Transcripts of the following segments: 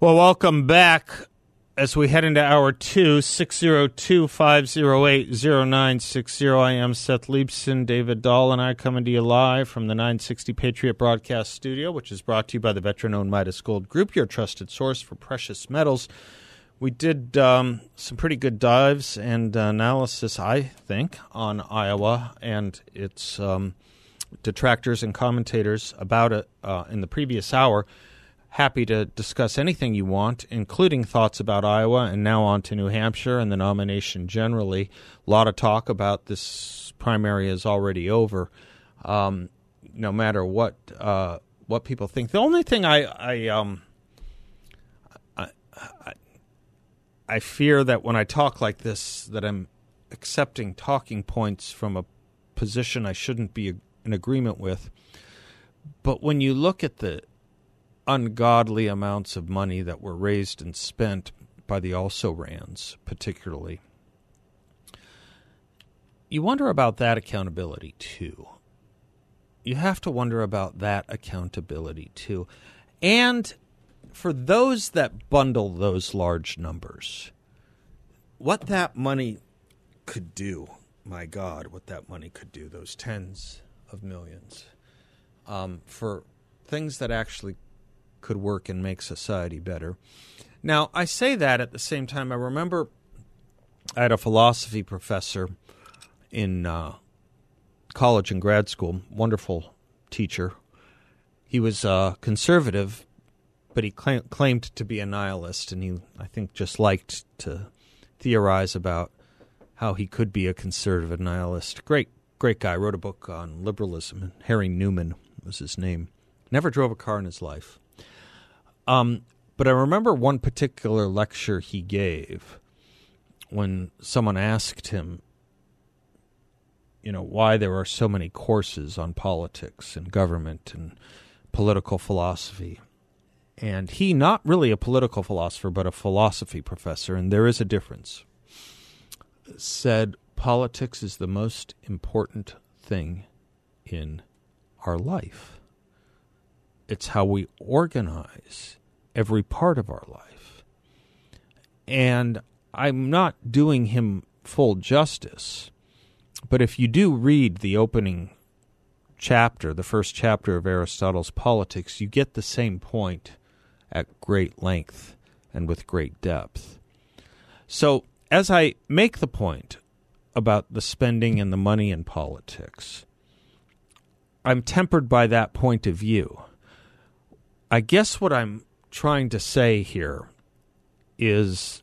Well, welcome back as we head into hour two, 602 508 0960. I am Seth Leibsohn. David Doll and I coming to you live from the 960 Patriot Broadcast Studio, which is brought to you by the veteran owned Midas Gold Group, your trusted source for precious metals. We did um, some pretty good dives and analysis, I think, on Iowa and its um, detractors and commentators about it uh, in the previous hour happy to discuss anything you want, including thoughts about Iowa and now on to New Hampshire and the nomination generally. A lot of talk about this primary is already over. Um, no matter what uh, what people think, the only thing I I, um, I I I fear that when I talk like this, that I'm accepting talking points from a position I shouldn't be in agreement with. But when you look at the ungodly amounts of money that were raised and spent by the also rans, particularly. You wonder about that accountability too. You have to wonder about that accountability too. And for those that bundle those large numbers, what that money could do, my God, what that money could do, those tens of millions, um, for things that actually could work and make society better. Now, I say that at the same time. I remember I had a philosophy professor in uh, college and grad school, wonderful teacher. He was uh, conservative, but he cl- claimed to be a nihilist, and he, I think, just liked to theorize about how he could be a conservative nihilist. Great, great guy. Wrote a book on liberalism. And Harry Neumann was his name. Never drove a car in his life. Um, but I remember one particular lecture he gave when someone asked him, you know, why there are so many courses on politics and government and political philosophy. And he, not really a political philosopher, but a philosophy professor, and there is a difference, said politics is the most important thing in our life. It's how we organize every part of our life. And I'm not doing him full justice, but if you do read the opening chapter, the first chapter of Aristotle's Politics, you get the same point at great length and with great depth. So, as I make the point about the spending and the money in politics, I'm tempered by that point of view. I guess what I'm trying to say here is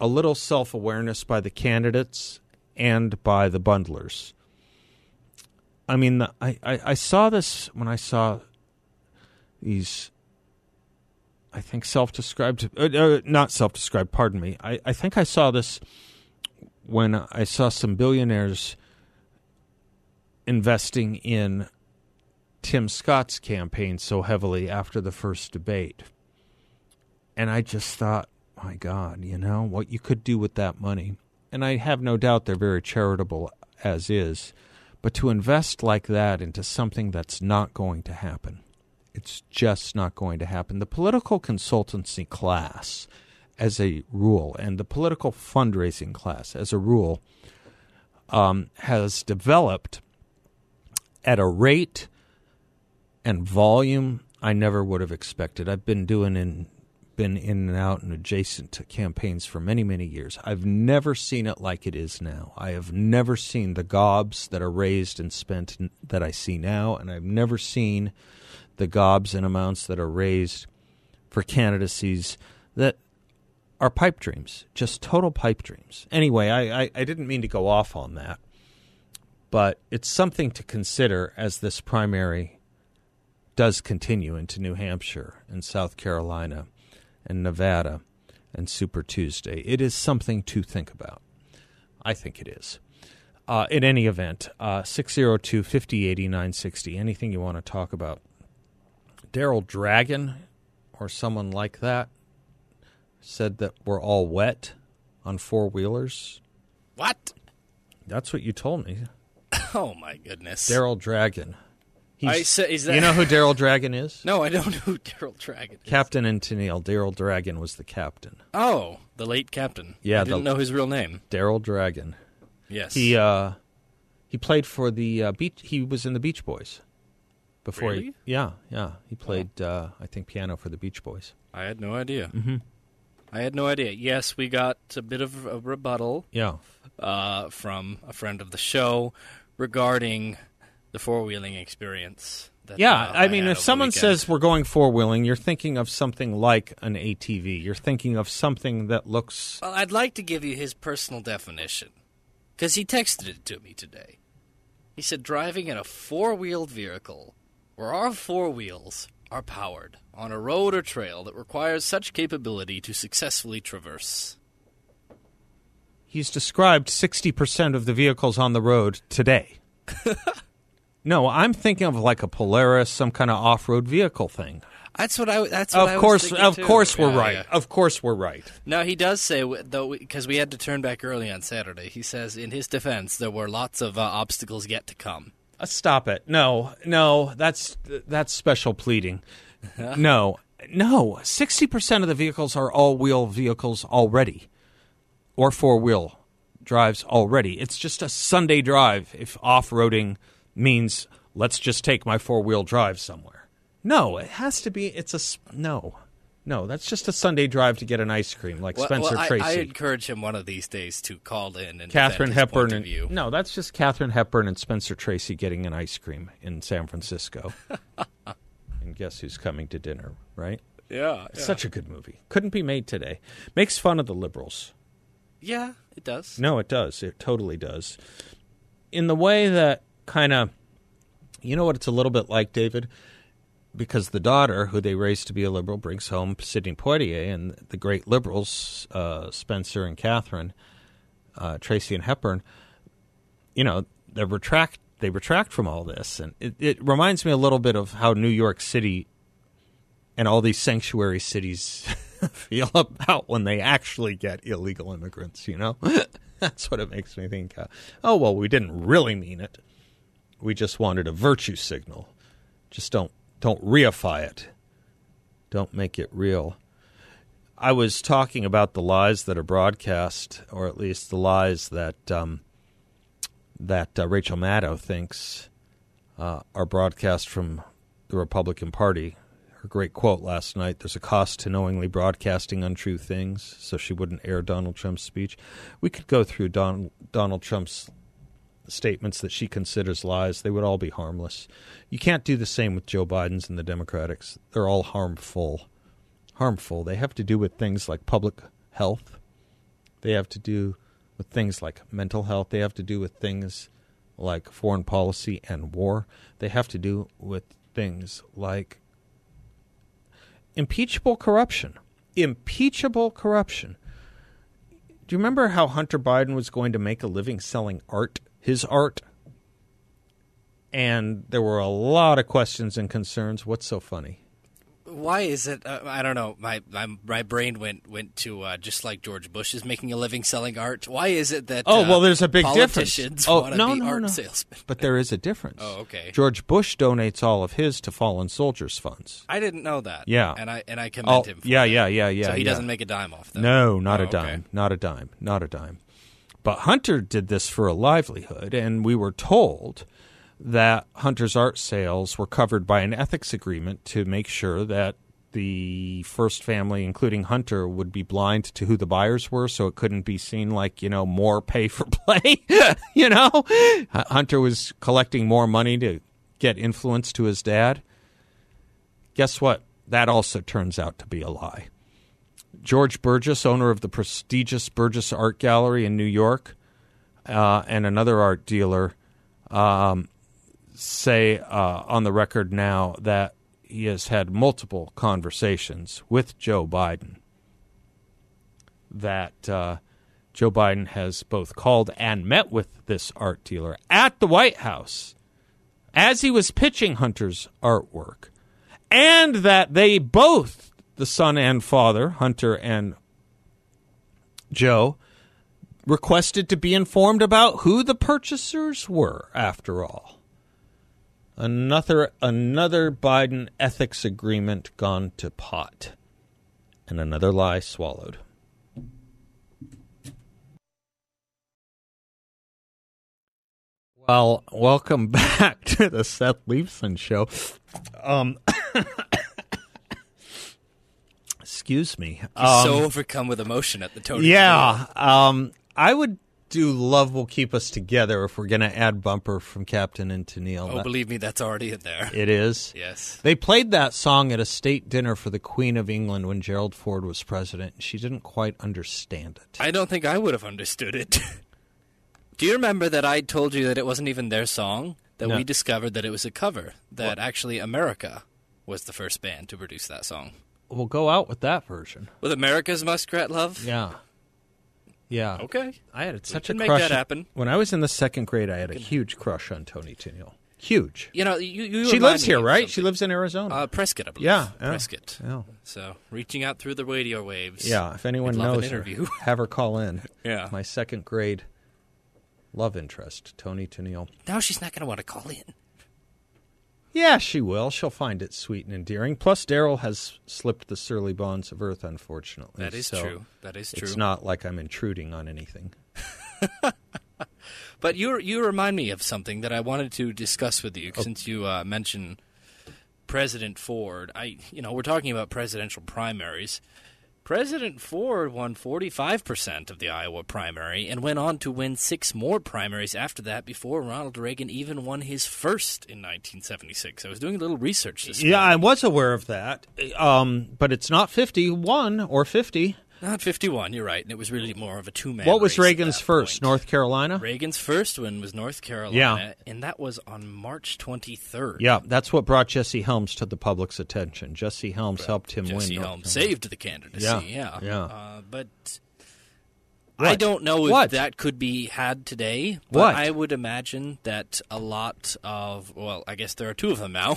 a little self awareness by the candidates and by the bundlers. I mean, the, I, I, I saw this when I saw these, I think self described, uh, uh, not self described, pardon me. I, I think I saw this when I saw some billionaires investing in Tim Scott's campaign so heavily after the first debate. And I just thought, my God, you know, what you could do with that money. And I have no doubt they're very charitable as is. But to invest like that into something that's not going to happen, it's just not going to happen. The political consultancy class, as a rule, and the political fundraising class, as a rule, um, has developed at a rate and volume I never would have expected. I've been doing in been in and out and adjacent to campaigns for many, many years. I've never seen it like it is now. I have never seen the gobs that are raised and spent that I see now, and I've never seen the gobs and amounts that are raised for candidacies that are pipe dreams, just total pipe dreams. Anyway, I, I, I didn't mean to go off on that, but it's something to consider as this primary does continue into New Hampshire and South Carolina and Nevada and Super Tuesday. It is something to think about. I think it is. Uh, in any event, uh, 602 5080 960. Anything you want to talk about? Daryl Dragon or someone like that said that we're all wet on four wheelers. What? That's what you told me. Oh my goodness. Daryl Dragon. I said, is that you know who Daryl Dragon is? No, I don't know who Daryl Dragon is. Captain and Daryl Dragon was the captain. Oh, the late captain. Yeah, I didn't the- know his real name. Daryl Dragon. Yes. He uh, he played for the uh, beach. He was in the Beach Boys. Before he, yeah, yeah, he played. Uh, I think piano for the Beach Boys. I had no idea. Mm-hmm. I had no idea. Yes, we got a bit of a rebuttal Yeah, uh, from a friend of the show regarding the four wheeling experience. Yeah. uh, I mean, if someone weekend. says we're going four wheeling, you're thinking of something like an ATV. You're thinking of something that looks. Well, I'd like to give you his personal definition because he texted it to me today. He said driving in a four wheeled vehicle where our four wheels are powered on a road or trail that requires such capability to successfully traverse. He's described sixty percent of the vehicles on the road today. no, I'm thinking of like a Polaris, some kind of off-road vehicle thing. That's what I. That's what Of was course, of too. course, we're Yeah, right. yeah. Of course, we're right. Now he does say though because we had to turn back early on Saturday. He says in his defense there were lots of uh, obstacles yet to come. Uh, stop it. No, no, that's that's special pleading. no, no. Sixty percent of the vehicles are all-wheel vehicles already, or four-wheel drives already. It's just a Sunday drive. If off-roading means let's just take my four-wheel drive somewhere. No, it has to be. It's a no, no. That's just a Sunday drive to get an ice cream, like Well, Spencer well, I, Tracy. I encourage him one of these days to call in and Katharine defend his point Hepburn and no, that's just Katharine Hepburn and Spencer Tracy getting an ice cream in San Francisco. and guess who's coming to dinner, right? Yeah, Such a good movie. Couldn't be made today. Makes fun of the liberals. yeah, it does. No, it does. It totally does. In the way that kind of, you know what it's a little bit like, David? Because the daughter, who they raised to be a liberal, brings home Sidney Poitier, and the great liberals, uh, Spencer and Katharine, uh, Tracy and Hepburn, you know, they retract. They retract from all this, and it, it reminds me a little bit of how New York City and all these sanctuary cities feel about when they actually get illegal immigrants, you know? That's what it makes me think. Uh, oh, well, we didn't really mean it. We just wanted a virtue signal. Just don't don't reify it. Don't make it real. I was talking about the lies that are broadcast, or at least the lies that um, that uh, Rachel Maddow thinks uh, are broadcast from the Republican Party. Her great quote last night there's a cost to knowingly broadcasting untrue things, so she wouldn't air Donald Trump's speech. We could go through Don, Donald Trump's statements that she considers lies. They would all be harmless. You can't do the same with Joe Biden's and the Democrats. They're all harmful. Harmful. They have to do with things like public health, they have to do with things like mental health, they have to do with things like foreign policy and war. They have to do with things like impeachable corruption. Impeachable corruption. Do you remember how Hunter Biden was going to make a living selling art, his art? And there were a lot of questions and concerns. What's so funny? Why is it? Uh, I don't know. My my, my brain went went to uh, just like George Bush is making a living selling art. Why is it that? Oh uh, well, there's a big difference. Oh no, no, art no. salesmen? But there is a difference. Oh, okay. George Bush donates all of his to fallen soldiers funds. I didn't know that. Yeah. and I and I Oh, commend him. For yeah, that. yeah, yeah, yeah. So he yeah. doesn't make a dime off that. No, not Oh, a okay. dime. Not a dime. Not a dime. But Hunter did this for a livelihood, and we were told that Hunter's art sales were covered by an ethics agreement to make sure that the first family, including Hunter, would be blind to who the buyers were, so it couldn't be seen like you know more pay for play. you know, Hunter was collecting more money to get influence to his dad. Guess what? That also turns out to be a lie. George Bergès, owner of the prestigious Bergès Art Gallery in New York, uh, and another art dealer, um, say uh, on the record now that he has had multiple conversations with Joe Biden. That uh, Joe Biden has both called and met with this art dealer at the White House as he was pitching Hunter's artwork, and that they both, the son and father, Hunter and Joe, requested to be informed about who the purchasers were, after all. Another another Biden ethics agreement gone to pot. And another lie swallowed. Well, welcome back to the Seth Leibsohn show. Um Excuse me. He's Um, so overcome with emotion at the Toni. yeah, um, I would do "Love Will Keep Us Together" if we're going to add bumper from Captain and Tennille. Oh, believe me, that's already in there. it is. Yes. They played that song at a state dinner for the Queen of England when Gerald Ford was president. She didn't quite understand it. I don't think I would have understood it. Do you remember that I told you that it wasn't even their song? That No. we discovered that it was a cover. That actually America was the first band to produce that song. We'll go out with that version. With America's Muskrat Love? Yeah, yeah. Okay. I had such a can make crush that happen. when I was in the second grade. I had a huge crush on Toni Tennille. Huge. You know, you, you She lives here, right? She lives in Arizona. Uh, Prescott, I believe. Yeah, yeah. Prescott. Yeah. So, reaching out through the radio waves. Yeah, if anyone knows her, have her call in. Yeah. My second grade love interest, Toni Tennille. Now she's not going to want to call in. Yeah, she will. She'll find it sweet and endearing. Plus, Daryl has slipped the surly bonds of earth, unfortunately. That is so true. That is true. It's not like I'm intruding on anything. But you you remind me of something that I wanted to discuss with you since you uh, mentioned President Ford. I you know we're talking about presidential primaries. President Ford won 45% of the Iowa primary and went on to win six more primaries after that before Ronald Reagan even won his first in 1976. I was doing a little research this Yeah, morning. I was aware of that. Um, but it's not 51 or 50. Not 51, you're right. And it was really more of a two-man What was Reagan's first? point. North Carolina? Reagan's first one was North Carolina, Yeah. and that was on March 23rd. Yeah, that's what brought Jesse Helms to the public's attention. Jesse Helms helped him Jesse win. North Helms saved the candidacy. Yeah, Yeah, yeah. Uh, but What? I don't know if What? that could be had today. But What? I would imagine that a lot of well, I guess there are two of them now.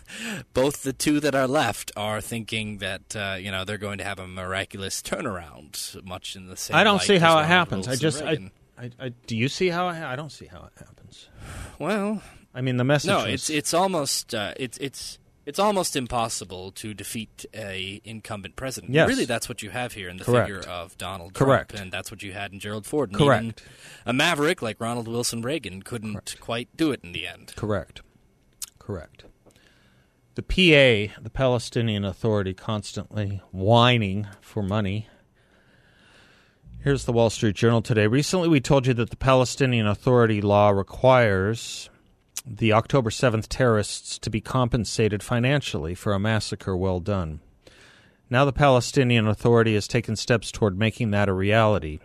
Both the two that are left are thinking that uh, you know they're going to have a miraculous turnaround, much in the same. I don't see how it happens. I just, I, I, I, do you see how it, ha- I don't see how it happens. well, I mean, the message. No, was- it's it's almost uh, it's it's it's almost impossible to defeat a incumbent president. Yes. Really, that's what you have here in the Correct. figure of Donald Correct. Trump, and that's what you had in Gerald Ford. And Correct. a maverick like Ronald Wilson Reagan couldn't quite do it in the end. Correct. Correct. The PA, the Palestinian Authority, constantly whining for money. Here's the Wall Street Journal today. Recently, we told you that the Palestinian Authority law requires the October 7th terrorists to be compensated financially for a massacre well done. Now, the Palestinian Authority has taken steps toward making that a reality.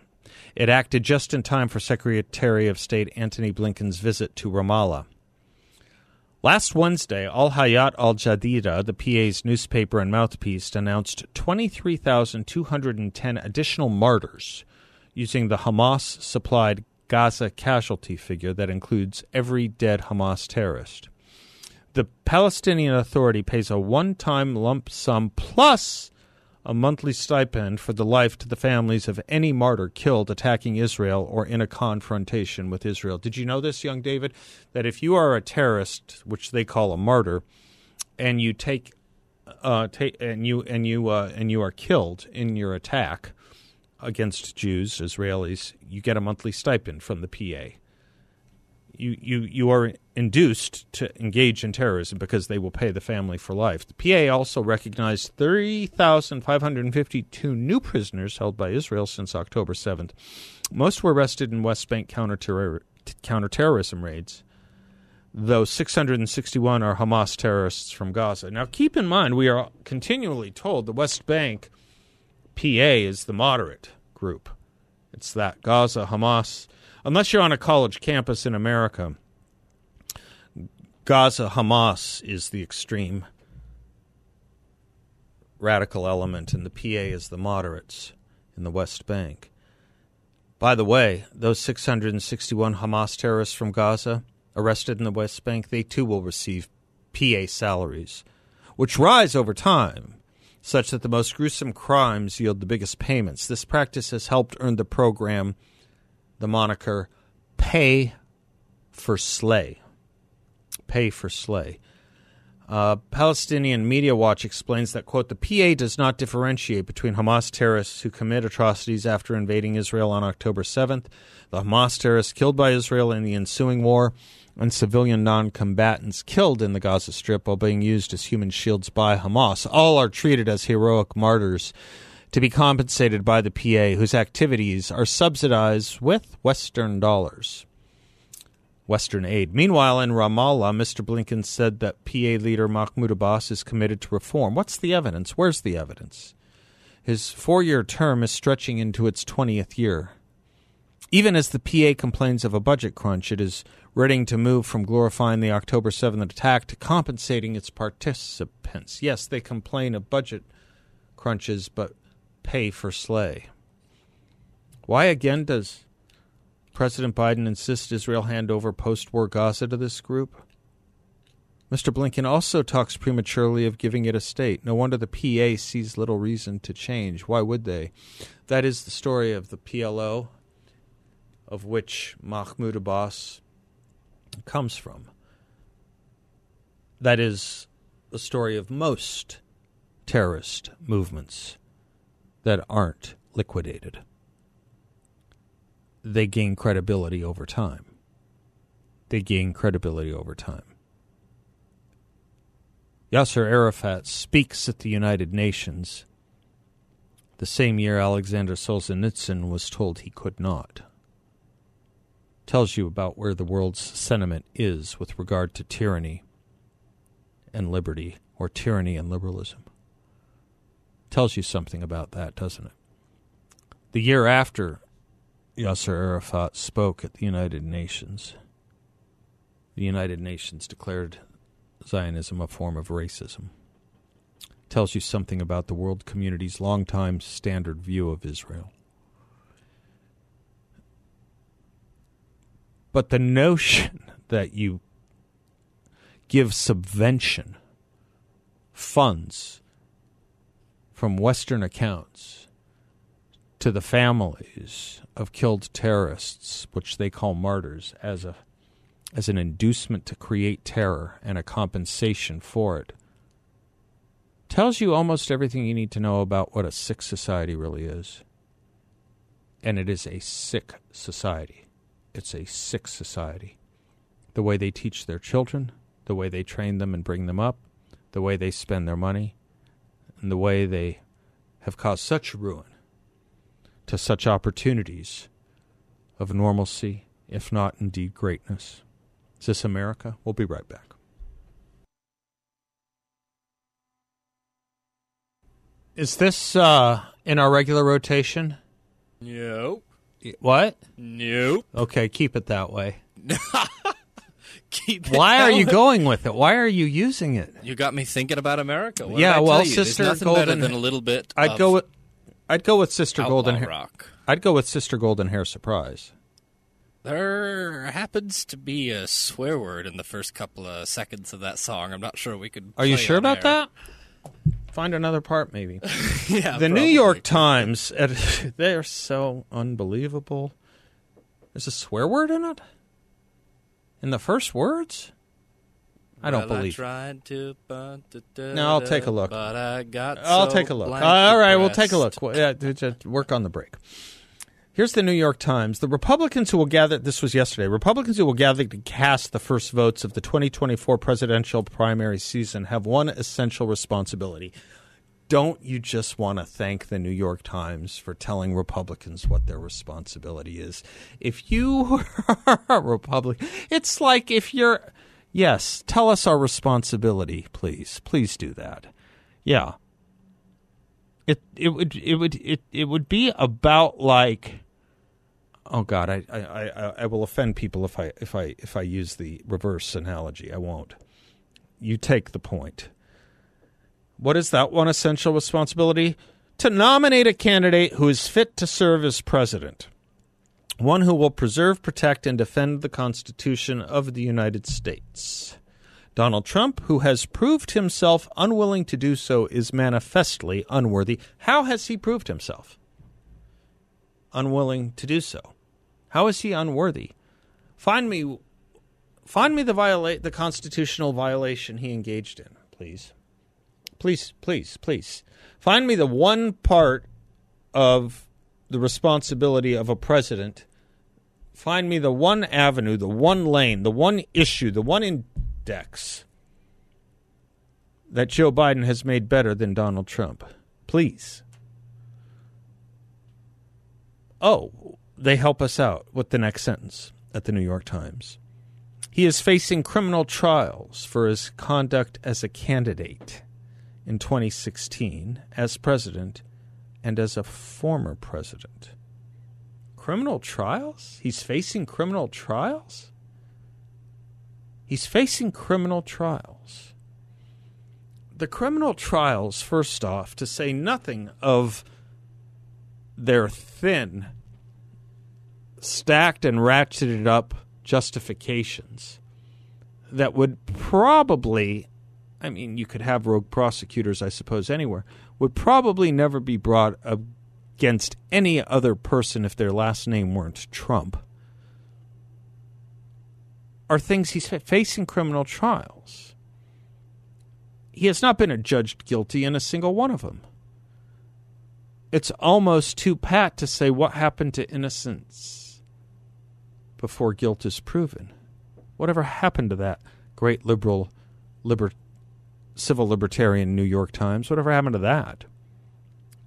It acted just in time for Secretary of State Antony Blinken's visit to Ramallah. Last Wednesday, Al Hayat al Jadida, the PA's newspaper and mouthpiece, announced 23,210 additional martyrs using the Hamas supplied Gaza casualty figure that includes every dead Hamas terrorist. The Palestinian Authority pays a one time lump sum plus a monthly stipend for the life to the families of any martyr killed attacking Israel or in a confrontation with Israel. Did you know this, young David? That if you are a terrorist, which they call a martyr, and you take, uh, and you and you uh, and you are killed in your attack against Jews, Israelis, you get a monthly stipend from the PA you, you, you are induced to engage in terrorism because they will pay the family for life. The PA also recognized 3,552 new prisoners held by Israel since October 7th. Most were arrested in West Bank counterterror- counterterrorism raids, though 661 are Hamas terrorists from Gaza. Now, keep in mind, we are continually told the West Bank PA is the moderate group. It's that Gaza, Hamas. Unless you're on a college campus in America, Gaza, Hamas is the extreme radical element, and the PA is the moderates in the West Bank. By the way, those 661 Hamas terrorists from Gaza arrested in the West Bank, they too will receive PA salaries, which rise over time, such that the most gruesome crimes yield the biggest payments. This practice has helped earn the program the moniker Pay for Slay. Pay for Slay. Uh, Palestinian Media Watch explains that, quote, the PA does not differentiate between Hamas terrorists who commit atrocities after invading Israel on October 7th, the Hamas terrorists killed by Israel in the ensuing war, and civilian non combatants killed in the Gaza Strip while being used as human shields by Hamas. All are treated as heroic martyrs to be compensated by the PA, whose activities are subsidized with Western dollars. Western aid. Meanwhile, in Ramallah, Mr. Blinken said that PA leader Mahmoud Abbas is committed to reform. What's the evidence? Where's the evidence? His four year term is stretching into its 20th year. Even as the PA complains of a budget crunch, it is readying to move from glorifying the October 7th attack to compensating its participants. Yes, they complain of budget crunches, but pay for slay. Why again does President Biden insist Israel hand over post war Gaza to this group? Mr. Blinken also talks prematurely of giving it a state. No wonder the PA sees little reason to change. Why would they? That is the story of the PLO, of which Mahmoud Abbas comes from. That is the story of most terrorist movements that aren't liquidated they gain credibility over time. They gain credibility over time. Yasser Arafat speaks at the United Nations the same year Alexander Solzhenitsyn was told he could not. Tells you about where the world's sentiment is with regard to tyranny and liberty, or tyranny and liberalism. Tells you something about that, doesn't it? The year after Yasser Arafat spoke at the United Nations. The United Nations declared Zionism a form of racism. Tells you something about the world community's longtime standard view of Israel. But the notion that you give subvention, funds from Western accounts to the families of killed terrorists, which they call martyrs, as a as an inducement to create terror and a compensation for it, tells you almost everything you need to know about what a sick society really is. And it is a sick society. It's a sick society. The way they teach their children, the way they train them and bring them up, the way they spend their money, and the way they have caused such ruin to such opportunities of normalcy, if not indeed greatness. Is this America? We'll be right back. Is this uh, in our regular rotation? Nope. What? Nope. Okay, keep it that way. Keep Why are you going? with it? Why are you using it? You got me thinking about America. What Yeah, well, you? There's Sister nothing better Golden- than a little bit. I'd go with I'd go with Sister outlaw Golden Hair. rock. I'd go with Sister Golden Hair Surprise. There happens to be a swear word in the first couple of seconds of that song. I'm not sure we could. Are you sure about air. that? Find another part, maybe. yeah, the New. York Times, they're so unbelievable. There's a swear word in it? In the first words? I don't Well, believe it. tried to, but No, I'll take a look. But I got. I'll so take a look. all right, we'll take a look. Yeah, just work on the break. Here's the New York Times. The Republicans who will gather, this was yesterday, Republicans who will gather to cast the first votes of the 2024 presidential primary season have one essential responsibility. Don't you just want to thank the New York Times for telling Republicans what their responsibility is? If you are a Republican, it's like if you're, yes, tell us our responsibility, please. Please do that. Yeah it it would it would it, it would be about like oh god I, I, I, I will offend people if I if I if I use the reverse analogy I won't you take the point What is that one essential responsibility? To nominate a candidate who is fit to serve as president, one who will preserve, protect, and defend the Constitution of the United States. Donald Trump, who has proved himself unwilling to do so, is manifestly unworthy. How has he proved himself? Unwilling to do so. How is he unworthy? Find me find me the viola- the constitutional violation he engaged in, please. Please, please, please. Find me the one part of the responsibility of a president. Find me the one avenue, the one lane, the one issue, the one index that Joe Biden has made better than Donald Trump. Please. Oh, they help us out with the next sentence at the New York Times. He is facing criminal trials for his conduct as a candidate in 2016, as president, and as a former president. Criminal trials? He's facing criminal trials? He's facing criminal trials. The criminal trials, first off, to say nothing of their thin, stacked and ratcheted up justifications that would probably, I mean, you could have rogue prosecutors, I suppose, anywhere, would probably never be brought against any other person if their last name weren't Trump, are things he's facing criminal trials. He has not been adjudged guilty in a single one of them. It's almost too pat to say what happened to innocence before guilt is proven. Whatever happened to that great liberal, liber, civil libertarian New York Times? Whatever happened to that?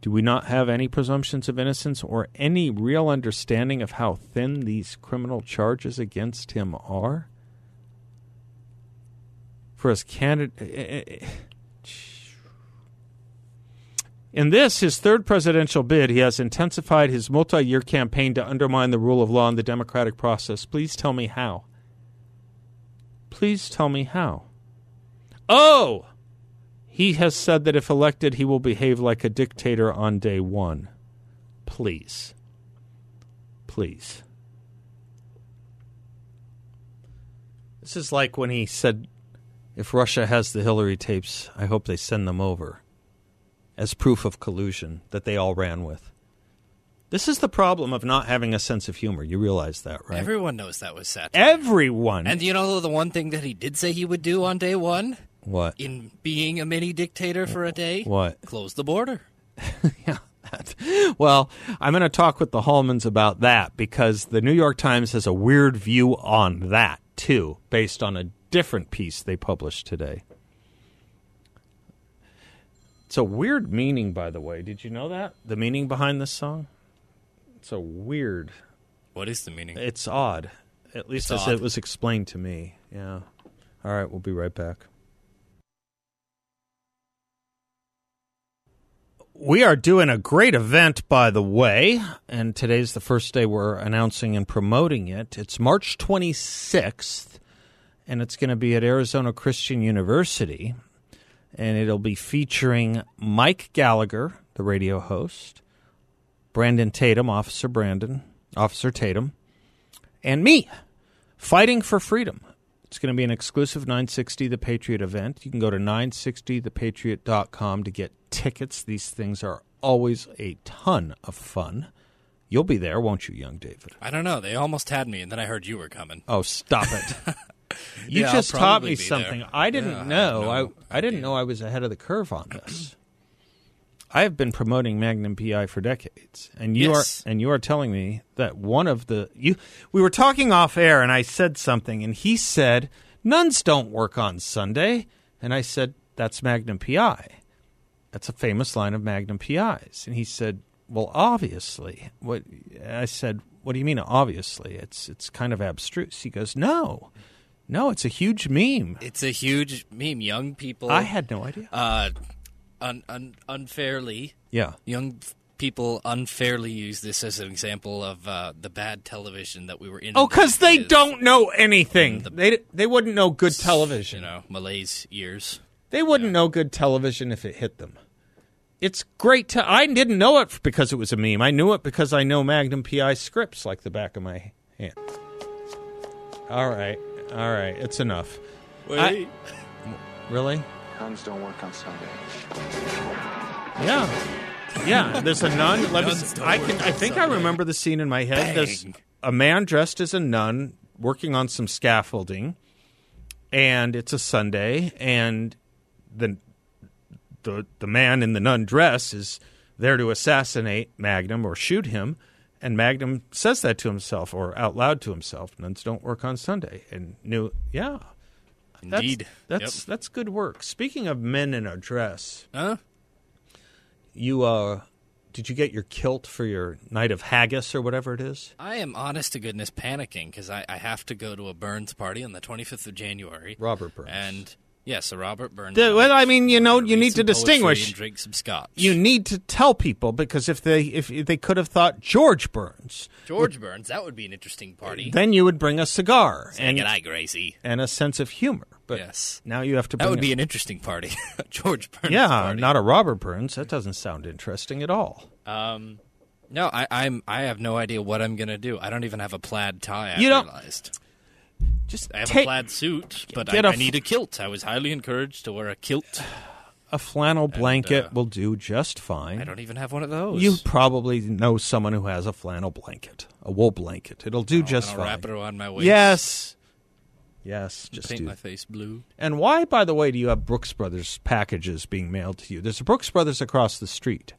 Do we not have any presumptions of innocence or any real understanding of how thin these criminal charges against him are? For his candidate. Eh, eh, eh, In this, his third presidential bid, he has intensified his multi year campaign to undermine the rule of law and the democratic process. Please tell me how. Please tell me how. Oh! He has said that if elected, he will behave like a dictator on day one. Please. Please. This is like when he said, if Russia has the Hillary tapes, I hope they send them over as proof of collusion that they all ran with. This is the problem of not having a sense of humor. You realize that, right? Everyone knows that was satire. Everyone. And you know the one thing that he did say he would do on day one? what? In being a mini dictator for a day? What? Close the border. yeah. Well, I'm going to talk with the Hallmans about that because the New York Times has a weird view on that, too, based on a different piece they published today. It's a weird meaning, by the way. Did you know that? The meaning behind this song? It's a weird. What is the meaning? It's odd. At least as it was explained to me. Yeah. All right, we'll be right back. We are doing a great event, by the way, and today's the first day we're announcing and promoting it. It's March 26th, and it's going to be at Arizona Christian University, and it'll be featuring Mike Gallagher, the radio host, Brandon Tatum, Officer Brandon, Officer Tatum, and me, Fighting for Freedom. It's going to be an exclusive 960 The Patriot event. You can go to 960thepatriot.com to get tickets. These things are always a ton of fun. You'll be there, won't you, young David? I don't know. They almost had me, and then I heard you were coming. Oh, stop it. you Yeah, just taught me something there. I didn't Yeah, I know. know. I, I didn't know I was ahead of the curve on this. I have been promoting Magnum PI for decades, and you Yes. are and you are telling me that one of the you we were talking off air, and I said something, and he said nuns don't work on Sunday, and I said that's Magnum PI. That's a famous line of Magnum PIs, and he said, "Well, obviously." What I said, "What do you mean, obviously? It's it's kind of abstruse." He goes, "No, no, it's a huge meme." It's a huge meme. Young people. I had no idea. uh, un, un, unfairly Yeah, young people unfairly use this as an example of uh, the bad television that we were in. Oh, because they don't know anything. The- they they wouldn't know good television. You know, Malay's years. They wouldn't know good television if it hit them. It's great to. I didn't know it because it was a meme. I knew it because I know Magnum PI scripts like the back of my hand. All right, all right, it's enough. Wait. Really? Nuns don't work on Sunday. Yeah, yeah. There's a nun. Let. Nuns s- I can. I on think I remember the scene in my head. There's a man dressed as a nun working on some scaffolding, and it's a Sunday, and the the the man in the nun dress is there to assassinate Magnum or shoot him. And Magnum says that to himself or out loud to himself. Nuns don't work on Sunday. And knew, yeah, that's, Indeed. That's Yep. that's good work. Speaking of men in a dress, Huh? you uh, did you get your kilt for your night of haggis or whatever it is? I am honest to goodness panicking because I, I have to go to a Burns party on the 25th of January. Robert Burns. And yes, a Robert Burns. Well, I mean, you know, you need to distinguish. Drink some scotch. You need to tell people because if they if they could have thought George Burns, George Burns. That would be an interesting party. then you would bring a cigar and and good night, Gracie. and a sense of humor. But Yes. now you have to. Bring That would a- be an interesting party. George Burns. yeah, party. not a Robert Burns. That doesn't sound interesting at all. Um, no, I, I'm. I have no idea what I'm gonna do. I don't even have a plaid tie. I You don't- realized. Just I have take a plaid suit, but I, a I need a kilt. I was highly encouraged to wear a kilt. a flannel blanket uh, will do just fine. I don't even have one of those. You probably know someone who has a flannel blanket, a wool blanket. It'll do just I'll fine. wrap it around my waist. Yes. Yes, just paint do. my face blue. And why, by the way, do you have Brooks Brothers packages being mailed to you? There's a Brooks Brothers across the street.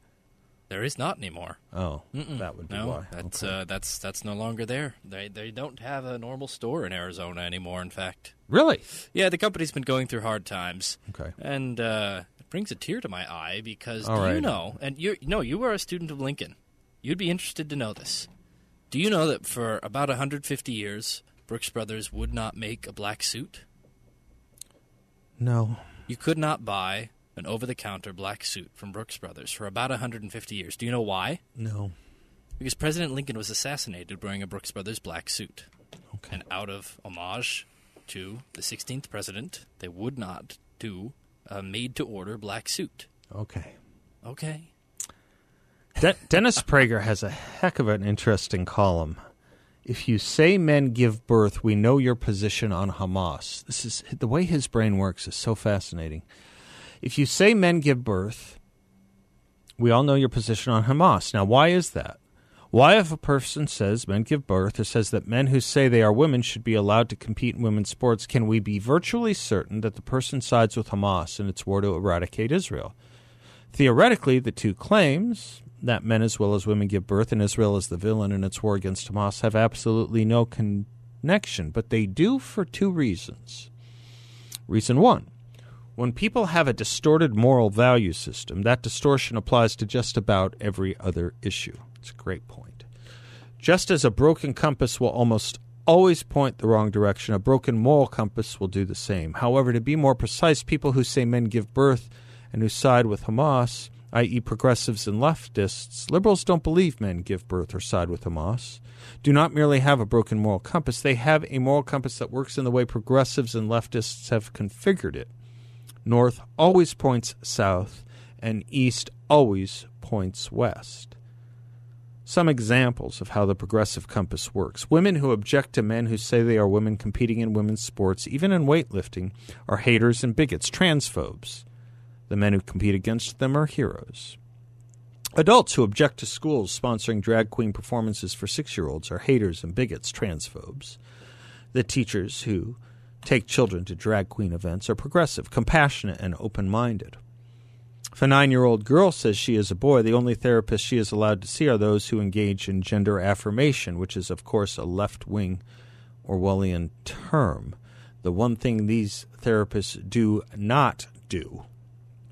There is not anymore. Oh, that would be No, why. that's Okay. uh, that's that's no longer there. They they don't have a normal store in Arizona anymore. In fact, really? yeah, the company's been going through hard times. Okay. and uh, it brings a tear to my eye because All do you know? And you no, you were a student of Lincoln. You'd be interested to know this. Do you know that for about 150 years, Brooks Brothers would not make a black suit? No. You could not buy an over-the-counter black suit from Brooks Brothers for about 150 years. Do you know why? No. Because President Lincoln was assassinated wearing a Brooks Brothers black suit. Okay. And out of homage to the 16th president, they would not do a made-to-order black suit. Okay. Okay. De- Dennis Prager has a heck of an interesting column. If you say men give birth, we know your position on Hamas. This is the way his brain works is so fascinating. If you say men give birth, we all know your position on Hamas. Now, why is that? Why, if a person says men give birth or says that men who say they are women should be allowed to compete in women's sports, can we be virtually certain that the person sides with Hamas in its war to eradicate Israel? Theoretically, the two claims that men as well as women give birth and Israel is the villain in its war against Hamas have absolutely no connection, but they do for two reasons. Reason one when people have a distorted moral value system, that distortion applies to just about every other issue. It's a great point. Just as a broken compass will almost always point the wrong direction, a broken moral compass will do the same. However, to be more precise, people who say men give birth and who side with Hamas, i.e., progressives and leftists, liberals don't believe men give birth or side with Hamas, do not merely have a broken moral compass, they have a moral compass that works in the way progressives and leftists have configured it. North always points south, and east always points west. Some examples of how the progressive compass works. Women who object to men who say they are women competing in women's sports, even in weightlifting, are haters and bigots, transphobes. The men who compete against them are heroes. Adults who object to schools sponsoring drag queen performances for six year olds are haters and bigots, transphobes. The teachers who take children to drag queen events are progressive, compassionate, and open minded. If a nine year old girl says she is a boy, the only therapists she is allowed to see are those who engage in gender affirmation, which is, of course, a left wing Orwellian term. The one thing these therapists do not do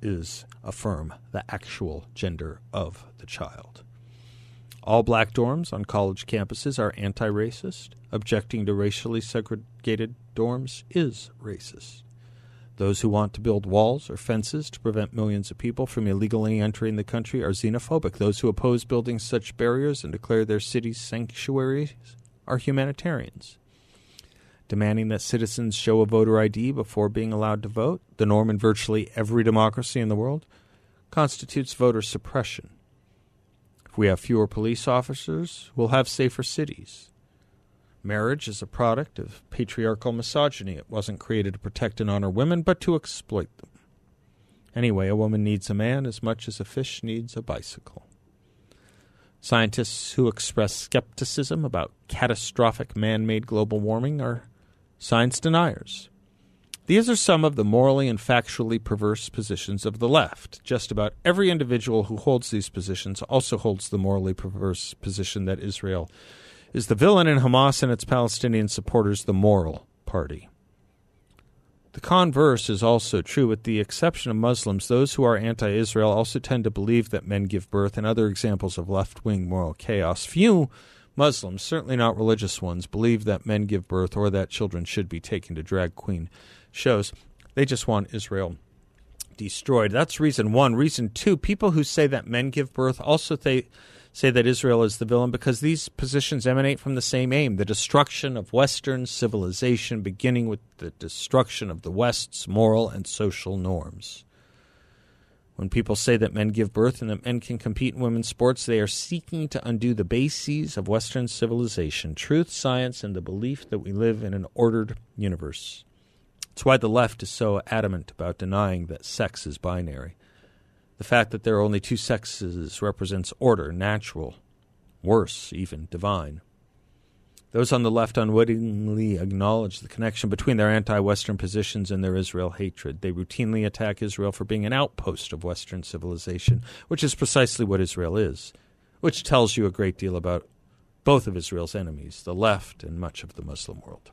is affirm the actual gender of the child. All black dorms on college campuses are anti racist. Objecting to racially segregated dorms is racist. Those who want to build walls or fences to prevent millions of people from illegally entering the country are xenophobic. Those who oppose building such barriers and declare their cities sanctuaries are humanitarians. demanding that citizens show a voter ID before being allowed to vote, the norm in virtually every democracy in the world, constitutes voter suppression. If we have fewer police officers, we'll have safer cities. Marriage is a product of patriarchal misogyny. It wasn't created to protect and honor women, but to exploit them. Anyway, a woman needs a man as much as a fish needs a bicycle. Scientists who express skepticism about catastrophic man made global warming are science deniers. These are some of the morally and factually perverse positions of the left. Just about every individual who holds these positions also holds the morally perverse position that Israel is the villain in Hamas and its Palestinian supporters the moral party. The converse is also true, with the exception of Muslims. Those who are anti Israel also tend to believe that men give birth, and other examples of left wing moral chaos. Few Muslims, certainly not religious ones, believe that men give birth or that children should be taken to drag queen shows. They just want Israel destroyed. That's reason one. Reason two people who say that men give birth also say say that Israel is the villain because these positions emanate from the same aim the destruction of Western civilization, beginning with the destruction of the West's moral and social norms. When people say that men give birth and that men can compete in women's sports, they are seeking to undo the bases of Western civilization truth, science, and the belief that we live in an ordered universe. It's why the left is so adamant about denying that sex is binary. The fact that there are only two sexes represents order, natural, worse, even divine. Those on the left unwittingly acknowledge the connection between their anti Western positions and their Israel hatred. They routinely attack Israel for being an outpost of Western civilization, which is precisely what Israel is, which tells you a great deal about both of Israel's enemies, the left and much of the Muslim world.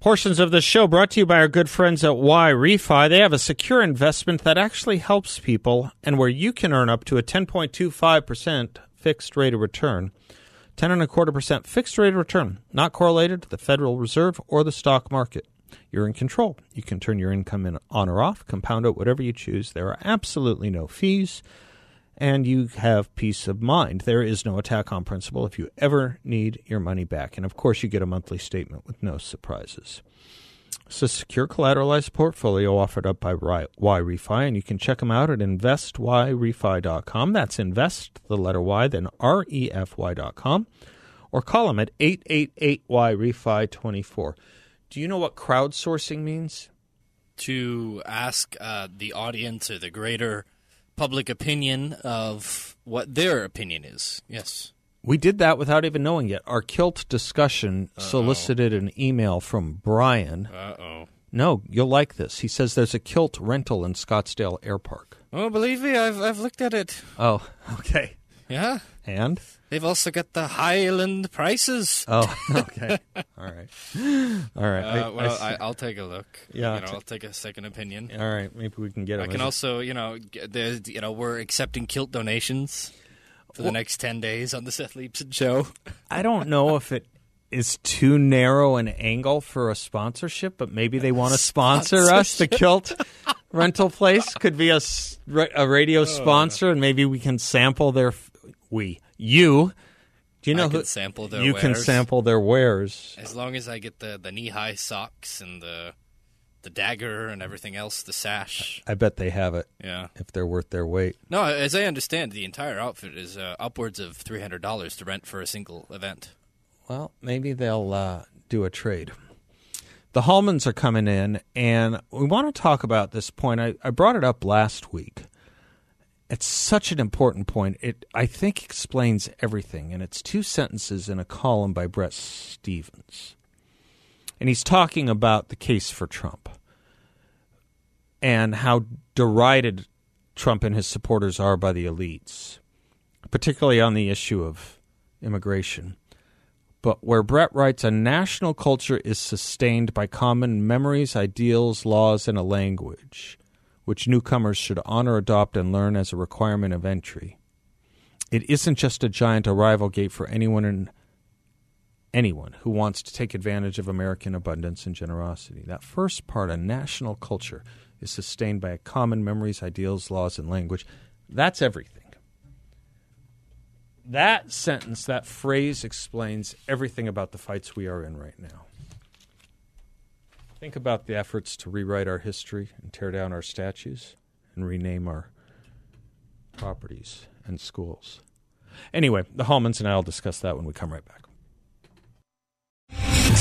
Portions of the show brought to you by our good friends at YRefy. They have a secure investment that actually helps people and where you can earn up to a 10.25% fixed rate of return. 10 and a quarter percent fixed rate of return, not correlated to the Federal Reserve or the stock market. You're in control. You can turn your income in on or off, compound it, whatever you choose. There are absolutely no fees and you have peace of mind. There is no attack on principle if you ever need your money back. And of course, you get a monthly statement with no surprises. It's a secure collateralized portfolio offered up by YRefy, and you can check them out at investyrefy.com. That's invest, the letter Y, then R-E-F-Y.com, or call them at 888-YRefy24. Do you know what crowdsourcing means? To ask uh, the audience or the greater – public opinion of what their opinion is. Yes. We did that without even knowing yet. Our kilt discussion Uh-oh. solicited an email from Brian. Uh oh. No, you'll like this. He says there's a kilt rental in Scottsdale Air Park. Oh, believe me, I've I've looked at it. Oh, okay. Yeah. And they've also got the Highland prices. Oh, okay. All right. All right. Uh, well, I, will take a look. Yeah. You know, I'll take a second opinion. All right. Maybe we can get. I can also, you know, there's, you know, we're accepting kilt donations for well, the next ten days on the Seth Leibsohn show. I don't know if it is too narrow an angle for a sponsorship, but maybe they want to sponsor us. The kilt rental place could be a, a radio oh. sponsor, and maybe we can sample their we you. Do you know I who sample their you wares. can sample their wares as long as I get the the knee high socks and the the dagger and everything else, the sash. I bet they have it. Yeah, if they're worth their weight. No, as I understand, the entire outfit is uh, upwards of three hundred dollars to rent for a single event. Well, maybe they'll uh, do a trade. The Hallmans are coming in, and we want to talk about this point. I, I brought it up last week it's such an important point. It I think explains everything, and it's two sentences in a column by Bret Stephens. and he's talking about the case for Trump and how derided Trump and his supporters are by the elites, particularly on the issue of immigration. But where Bret writes, a national culture is sustained by common memories, ideals, laws, and a language which newcomers should honor, adopt, and learn as a requirement of entry. It isn't just a giant arrival gate for anyone and anyone who wants to take advantage of American abundance and generosity. That first part, a national culture, is sustained by a common memories, ideals, laws, and language. That's everything. that sentence, that phrase explains everything about the fights we are in right now. Think about the efforts to rewrite our history and tear down our statues and rename our properties and schools. Anyway, the Hallmans and I will discuss that when we come right back.